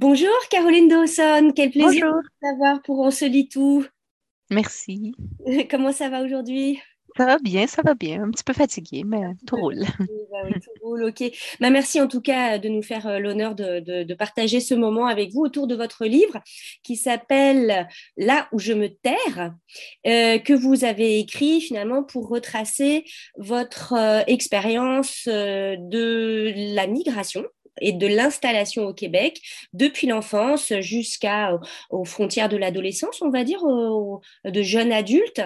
Bonjour Caroline Dawson, quel plaisir de vous savoir pour On se lit tout. Merci. Comment ça va aujourd'hui? Ça va bien, ça va bien. Un petit peu fatigué, mais tout roule. Bah oui, tout roule, ok. Bah, merci en tout cas de nous faire euh, l'honneur de, partager ce moment avec vous autour de votre livre qui s'appelle Là où je me terre, euh, que vous avez écrit finalement pour retracer votre euh, expérience de la migration et de l'installation au Québec depuis l'enfance jusqu'à euh, aux frontières de l'adolescence, on va dire, de jeunes adultes.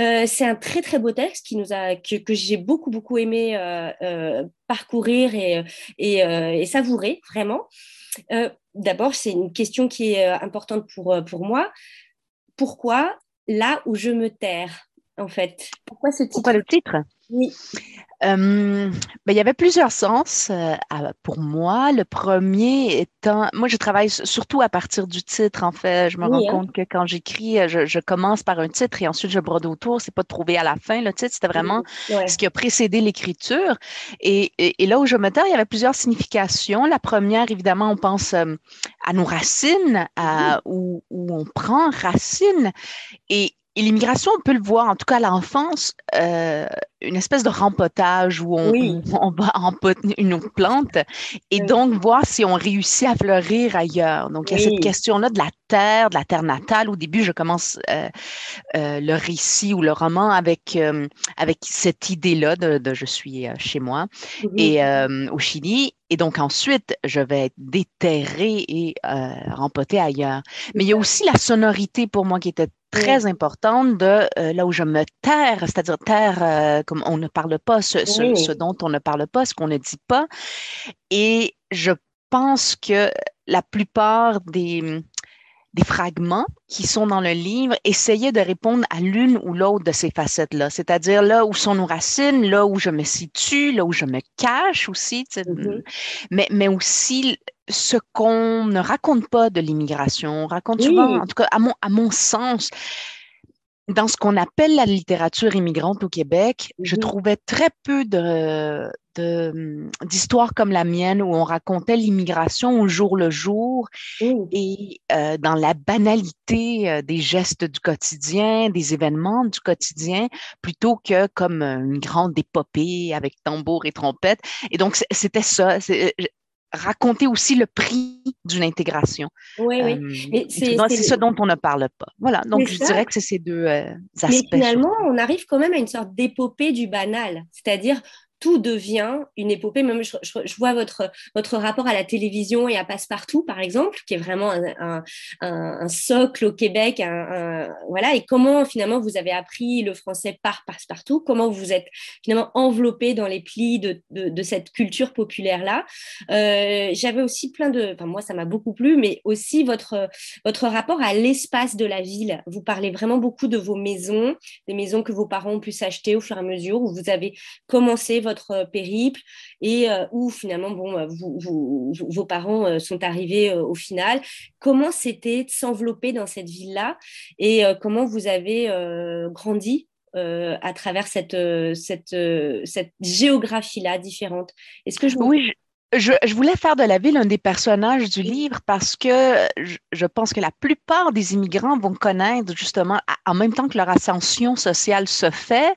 Euh, c'est un très très beau texte qui nous a que, j'ai beaucoup beaucoup aimé euh, parcourir et, et, et, savourer vraiment. D'abord, c'est une question qui est importante pour pour moi. Pourquoi là où je me terre en fait? Pourquoi ce titre? Pourquoi le titre? Oui. Euh, ben, il y avait plusieurs sens euh, pour moi. Le premier étant, moi je travaille surtout à partir du titre en fait. Je me rends hein. compte que quand j'écris, euh, je, commence par un titre et ensuite je brode autour. C'est pas de trouver à la fin. Le titre, c'était vraiment ce qui a précédé l'écriture. Et, là où je me tais, il y avait plusieurs significations. La première, évidemment, on pense à nos racines, à, où, où on prend racine. Et, et l'immigration, on peut le voir, en tout cas à l'enfance, euh, une espèce de rempotage où on, on, va empoter une plante et donc voir si on réussit à fleurir ailleurs. Donc, il y a cette question-là de la terre, de la terre natale. Au début, je commence euh, euh, le récit ou le roman avec, avec cette idée-là de, je suis chez moi et au Chili. Et donc ensuite, je vais être déterrée et rempoter ailleurs. Mais il y a aussi la sonorité pour moi qui était très importante de euh, là où je me terre, c'est-à-dire terre euh, comme on ne parle pas, ce, dont on ne parle pas, ce qu'on ne dit pas. Et je pense que la plupart des, des fragments qui sont dans le livre essayaient de répondre à l'une ou l'autre de ces facettes-là, c'est-à-dire là où sont nos racines, là où je me situe, là où je me cache aussi, mm-hmm. mais, mais aussi ce qu'on ne raconte pas de l'immigration. On raconte souvent, en tout cas à mon, à mon sens, dans ce qu'on appelle la littérature immigrante au Québec, je trouvais très peu de, d'histoires comme la mienne où on racontait l'immigration au jour le jour et euh, dans la banalité euh, des gestes du quotidien, des événements du quotidien, plutôt que comme une grande épopée avec tambour et trompette. Et donc, c'était ça raconter aussi le prix d'une intégration. Oui, oui. Euh, c'est ce dont on ne parle pas. Voilà, donc je dirais que c'est ces deux euh, aspects. Mais finalement, on arrive quand même à une sorte d'épopée du banal, c'est-à-dire tout devient une épopée. Même je, vois votre, votre rapport à la télévision et à Passepartout, par exemple, qui est vraiment un, socle au Québec. voilà, et comment finalement vous avez appris le français par Passepartout, comment vous êtes finalement enveloppé dans les plis de, cette culture populaire-là? Euh, j'avais aussi plein de... Enfin, moi, ça m'a beaucoup plu, mais aussi votre, votre rapport à l'espace de la ville. Vous parlez vraiment beaucoup de vos maisons, des maisons que vos parents ont pu s'acheter au fur et à mesure, où vous avez commencé votre votre périple et euh, où finalement bon, euh, vos parents euh, sont arrivés au final. Comment c'était de s'envelopper dans cette ville-là et comment vous avez grandi à travers cette, cette, cette géographie-là différente? Est-ce que je oui, je, je, voulais faire de la ville un des personnages du livre parce que je, pense que la plupart des immigrants vont connaître justement, en même temps que leur ascension sociale se fait,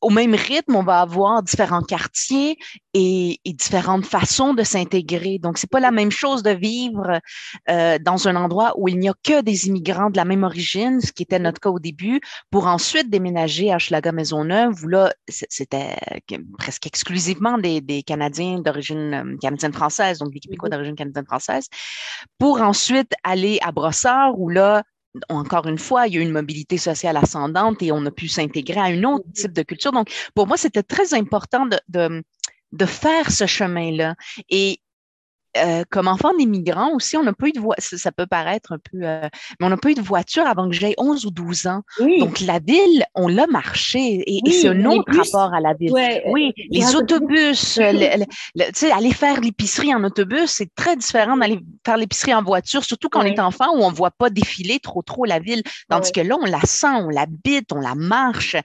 au même rythme, on va avoir différents quartiers et, différentes façons de s'intégrer. Donc, c'est pas la même chose de vivre euh, dans un endroit où il n'y a que des immigrants de la même origine, ce qui était notre cas au début, pour ensuite déménager à Schlaga Maisonneuve, où là, c'était presque exclusivement des, Canadiens d'origine euh, canadienne française, donc des Québécois d'origine canadienne française, pour ensuite aller à Brossard, où là, encore une fois, il y a eu une mobilité sociale ascendante et on a pu s'intégrer à un autre type de culture. Donc, pour moi, c'était très important de, de, de faire ce chemin-là. Et euh, comme enfant d'immigrants aussi, on n'a pas eu de voiture, ça peut paraître un peu, euh, mais on n'a pas eu de voiture avant que j'aie 11 ou 12 ans. Donc, la ville, on l'a marché et, c'est un autre rapport à la ville. oui, les autobus, tu sais, aller faire l'épicerie en autobus, c'est très différent d'aller faire l'épicerie en voiture, surtout quand on est enfant où on ne voit pas défiler trop, trop la ville. Tandis que là, on la sent, on l'habite, on la marche.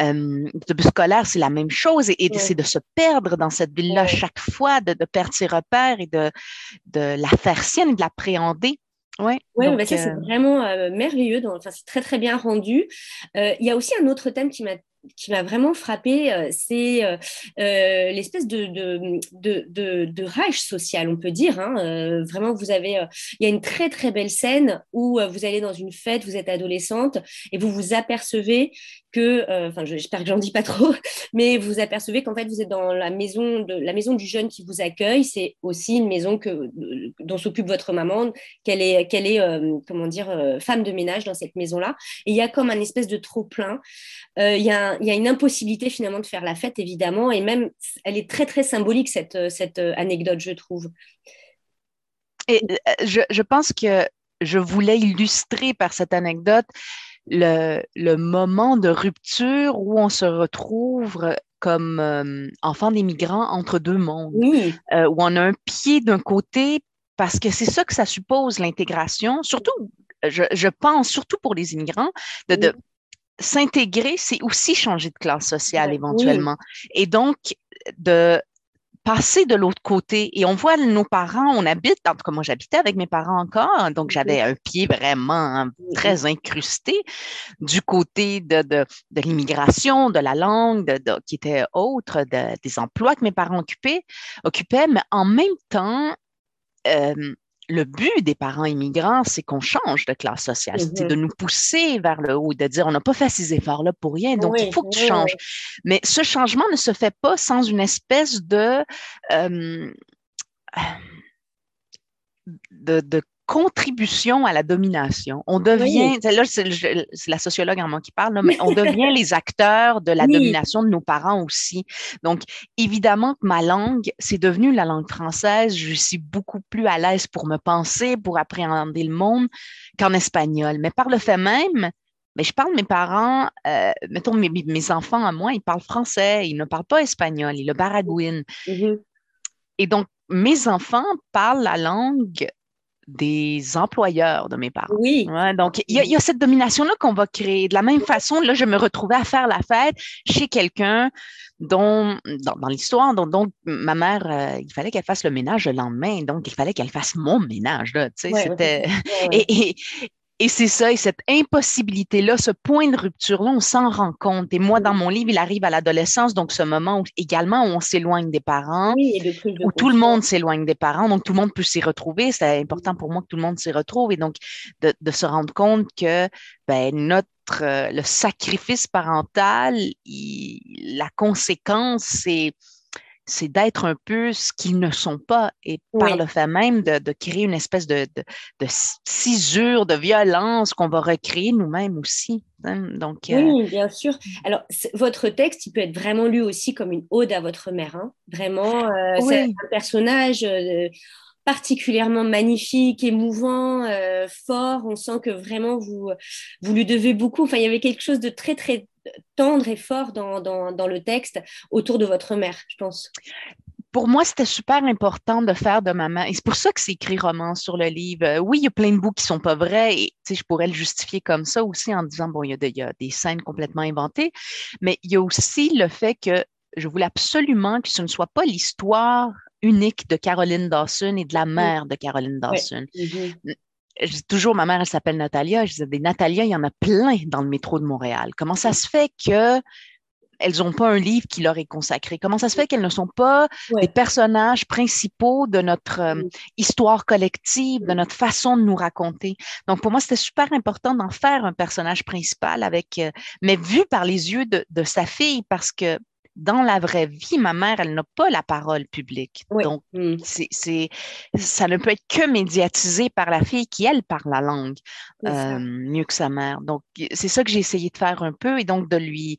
Euh, l'autobus scolaire, c'est la même chose et, c'est de se perdre dans cette ville-là chaque fois, de, de perdre ses repères et de, de la faire sienne et de l'appréhender. Oui, ouais, ça c'est vraiment merveilleux, enfin, c'est très très bien rendu. Il y a aussi un autre thème qui m'a qui m'a vraiment frappé, euh, c'est euh, euh, l'espèce de, de, de, rage social, on peut dire. Hein. vraiment, vous avez, il y a une très très belle scène où vous allez dans une fête, vous êtes adolescente et vous vous apercevez que, enfin, j'espère que j'en dis pas trop, mais vous apercevez qu'en fait vous êtes dans la maison de la maison du jeune qui vous accueille. C'est aussi une maison que dont s'occupe votre maman, qu'elle est, qu'elle est, comment dire, femme de ménage dans cette maison-là. Et il y a comme un espèce de trop plein. il y a une impossibilité finalement de faire la fête, évidemment, et même elle est très très symbolique cette, euh, cette euh, anecdote, je trouve. Et euh, je, pense que je voulais illustrer par cette anecdote le, le moment de rupture où on se retrouve comme enfant des migrants entre deux mondes, où on a un pied d'un côté parce que c'est ça que ça suppose l'intégration, surtout je, je, pense, surtout pour les immigrants, de, de, s'intégrer, c'est aussi changer de classe sociale éventuellement. Et donc, de passer de l'autre côté. Et on voit nos parents, on habite, en tout cas moi j'habitais avec mes parents encore, donc j'avais un pied vraiment très incrusté du côté de, de, de l'immigration, de la langue, de, qui était autre, des emplois que mes parents occupaient, occupaient mais en même temps, euh, le but des parents immigrants, c'est qu'on change de classe sociale, c'est de mm-hmm. nous pousser vers le haut, de dire on n'a pas fait ces efforts-là pour rien, donc il faut que tu changes. Mais ce changement ne se fait pas sans une espèce de, euh, de, de, contribution à la domination. On devient, là c'est la sociologue en moi qui parle, mais on devient les acteurs de la domination de nos parents aussi. Donc, évidemment que ma langue, c'est devenu la langue française. Je suis beaucoup plus à l'aise pour me penser, pour appréhender le monde qu'en espagnol. Mais par le fait même, mais je parle mes parents, euh, mettons mes, mes, enfants à moi, ils parlent français, ils ne parlent pas espagnol, ils le baragouinent. Mm-hmm. Et donc, mes enfants parlent la langue des employeurs de mes parents. Oui. donc, il y, a cette domination-là qu'on va créer. De la même façon, là, je me retrouvais à faire la fête chez quelqu'un dont, dans, l'histoire, dont, ma mère, euh, il fallait qu'elle fasse le ménage le lendemain, donc il fallait qu'elle fasse mon ménage. Là, c'était... et, et c'est ça, et cette impossibilité-là, ce point de rupture-là, on s'en rend compte. Et moi, dans mon livre, il arrive à l'adolescence, donc ce moment où, également où on s'éloigne des parents, où tout le monde s'éloigne des parents, donc tout le monde peut s'y retrouver. C'est important pour moi que tout le monde s'y retrouve et donc de, de, se rendre compte que ben, notre euh, le sacrifice parental, la conséquence, c'est c'est d'être un peu ce qu'ils ne sont pas et par le fait même de, créer une espèce de, de, cisure, de violence qu'on va recréer nous-mêmes aussi. Hein. Donc, euh, oui, bien sûr. Alors, votre texte, il peut être vraiment lu aussi comme une ode à votre mère. Hein. Vraiment, euh, c'est un personnage. Euh, particulièrement magnifique, émouvant, fort. On sent que vraiment vous, vous lui devez beaucoup. Enfin, il y avait quelque chose de très, très tendre et fort dans, dans, le texte autour de votre mère, je pense pour moi, c'était super important de faire de maman. Et c'est pour ça que c'est écrit roman sur le livre. Euh, oui, il y a plein de bouts qui sont pas vrais et je pourrais le justifier comme ça aussi en disant, bon, il y a des scènes complètement inventées, mais il y a aussi le fait que je voulais absolument que ce ne soit pas l'histoire unique de Caroline Dawson et de la mère de Caroline Dawson. Mm-hmm je dis toujours, ma mère, elle s'appelle Natalia. Je disais, des Natalia, il y en a plein dans le métro de Montréal. Comment ça se fait que elles n'ont pas un livre qui leur est consacré? Comment ça se fait qu'elles ne sont pas des personnages principaux de notre euh, histoire collective, de notre façon de nous raconter? Donc, pour moi, c'était super important d'en faire un personnage principal avec, euh, mais vu par les yeux de, de sa fille, parce que dans la vraie vie, ma mère, elle n'a pas la parole publique. Donc, mm. c'est, ça ne peut être que médiatisé par la fille qui, elle, parle la langue euh, mieux que sa mère. Donc, c'est ça que j'ai essayé de faire un peu et donc de lui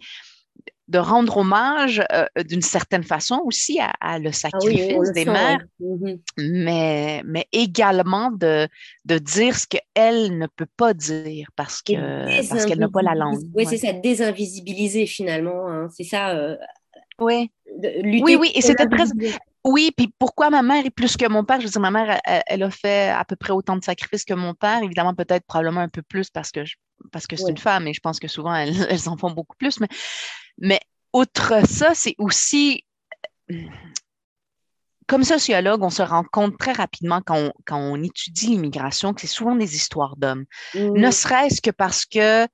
de rendre hommage euh, d'une certaine façon aussi à, le ah sacrifice des mères, mm-hmm. mais, mais également de, de dire ce qu'elle ne peut pas dire parce que parce qu'elle n'a pas la langue. Oui, c'est ça, désinvisibiliser finalement. Hein. C'est ça, euh, oui. Oui, oui, et c'était très. Oui, puis pourquoi ma mère est plus que mon père? Je veux dire, ma mère, elle, a fait à peu près autant de sacrifices que mon père. Évidemment, peut-être probablement un peu plus parce que, parce que c'est une femme et je pense que souvent, elles, en font beaucoup plus. Mais, mais outre ça, c'est aussi comme sociologue, on se rend compte très rapidement quand on, étudie l'immigration que c'est souvent des histoires d'hommes. Mmh. Ne serait-ce que parce que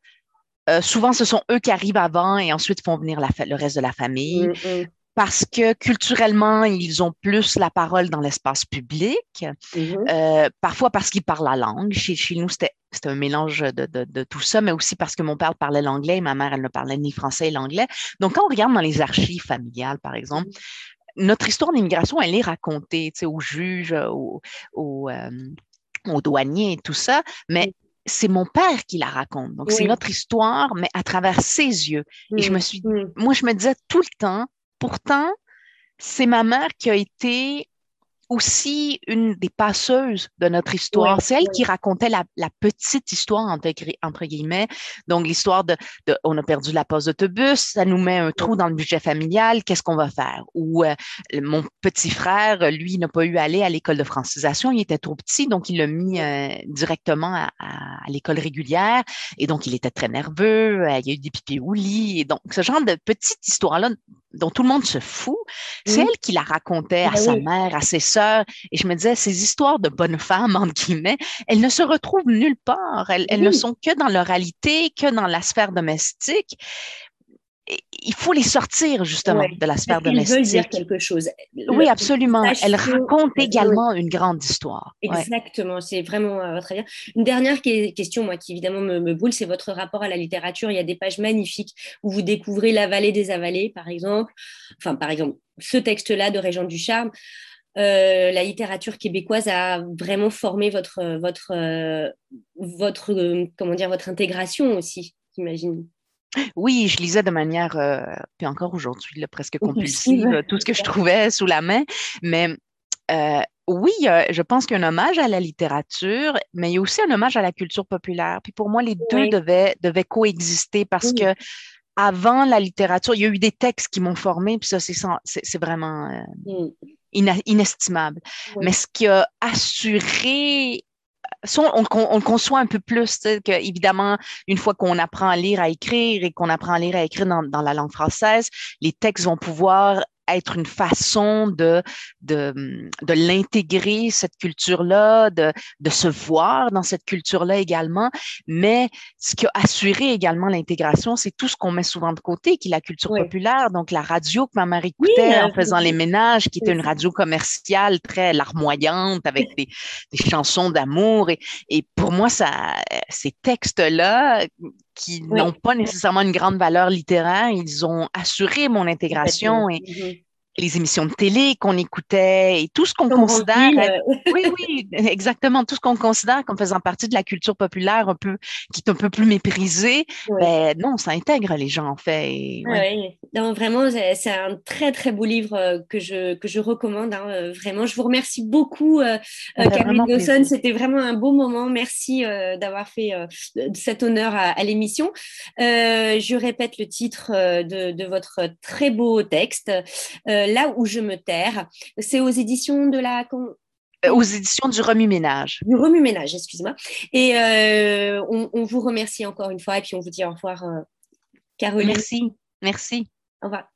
euh, souvent, ce sont eux qui arrivent avant et ensuite font venir le reste de la famille. Mmh, mmh. Parce que culturellement, ils ont plus la parole dans l'espace public. Euh, parfois parce qu'ils parlent la langue. Chez, nous, c'était un mélange de, tout ça, mais aussi parce que mon père parlait l'anglais et ma mère, elle ne parlait ni français ni l'anglais. Donc, quand on regarde dans les archives familiales, par exemple, notre histoire d'immigration, elle est racontée aux juges, aux, aux, euh, aux, douaniers et tout ça, mais c'est mon père qui la raconte. Donc, c'est notre histoire, mais à travers ses yeux. Et je me suis, moi, je me disais tout le temps, pourtant, c'est ma mère qui a été aussi une des passeuses de notre histoire. c'est elle qui racontait la, petite histoire, entre, guillemets. Donc, l'histoire de, on a perdu la pause d'autobus, ça nous met un trou dans le budget familial, qu'est-ce qu'on va faire? Ou euh, mon petit frère, lui, n'a pas eu à aller à l'école de francisation, il était trop petit, donc il l'a mis euh, directement à, l'école régulière. Et donc, il était très nerveux, euh, il y a eu des pipis au lit. Et donc, ce genre de petite histoire-là dont tout le monde se fout, c'est elle qui la racontait à ben sa mère, à ses sœurs. Et je me disais, ces histoires de bonnes femmes, entre guillemets, elles ne se retrouvent nulle part. Elles, elles ne sont que dans l'oralité, que dans la sphère domestique il faut les sortir justement de la sphère domestique. Ils veulent dire quelque chose. oui, absolument. Elle raconte également une grande histoire. Exactement, c'est vraiment euh, très bien. Une dernière question, moi, qui évidemment me, me boule, c'est votre rapport à la littérature. Il y a des pages magnifiques où vous découvrez La vallée des avalés, par exemple. Enfin, par exemple, ce texte-là de Régent du Charme. Euh, la littérature québécoise a vraiment formé votre votre euh, votre comment dire votre intégration aussi, j'imagine. Oui, je lisais de manière, euh, puis encore aujourd'hui, presque compulsive, tout ce que je trouvais sous la main. Mais euh, oui, je pense qu'il y a un hommage à la littérature, mais il y a aussi un hommage à la culture populaire. Puis pour moi, les deux devaient, devaient coexister parce que avant la littérature, il y a eu des textes qui m'ont formé, puis ça, c'est vraiment euh, mmh. inestimable. Mais ce qui a assuré on, on, conçoit un peu plus, que, évidemment, une fois qu'on apprend à lire, à écrire et qu'on apprend à lire, à écrire dans la langue française, les textes vont pouvoir être une façon de, de, de l'intégrer, cette culture-là, de, de se voir dans cette culture-là également. Mais ce qui a assuré également l'intégration, c'est tout ce qu'on met souvent de côté, qui est la culture populaire. Donc, la radio que ma mère écoutait en faisant les ménages, qui était une radio commerciale très larmoyante avec des, des chansons d'amour. Et, et pour moi, ça, ces textes-là, qui n'ont pas nécessairement une grande valeur littéraire, ils ont assuré mon intégration et, mm-hmm les émissions de télé qu'on écoutait et tout ce qu'on considère. Euh. oui, oui, exactement. Tout ce qu'on considère comme faisant partie de la culture populaire un peu, qui est un peu plus méprisée. Ben, non, ça intègre les gens, en fait. Oui, non, vraiment, c'est un très, très beau livre euh, que je, que je recommande. Hein, euh, vraiment, je vous remercie beaucoup, euh, Caroline Dawson. C'était vraiment un beau moment. Merci d'avoir fait cet honneur à, à l'émission. je répète le titre de, de votre très beau texte. Euh, là où je me terre. C'est aux éditions de la euh, aux éditions du Remue-Ménage. Du Remue-Ménage, excuse-moi. Et euh, on, vous remercie encore une fois et puis on vous dit au revoir, Caroline. Merci, merci. Au revoir.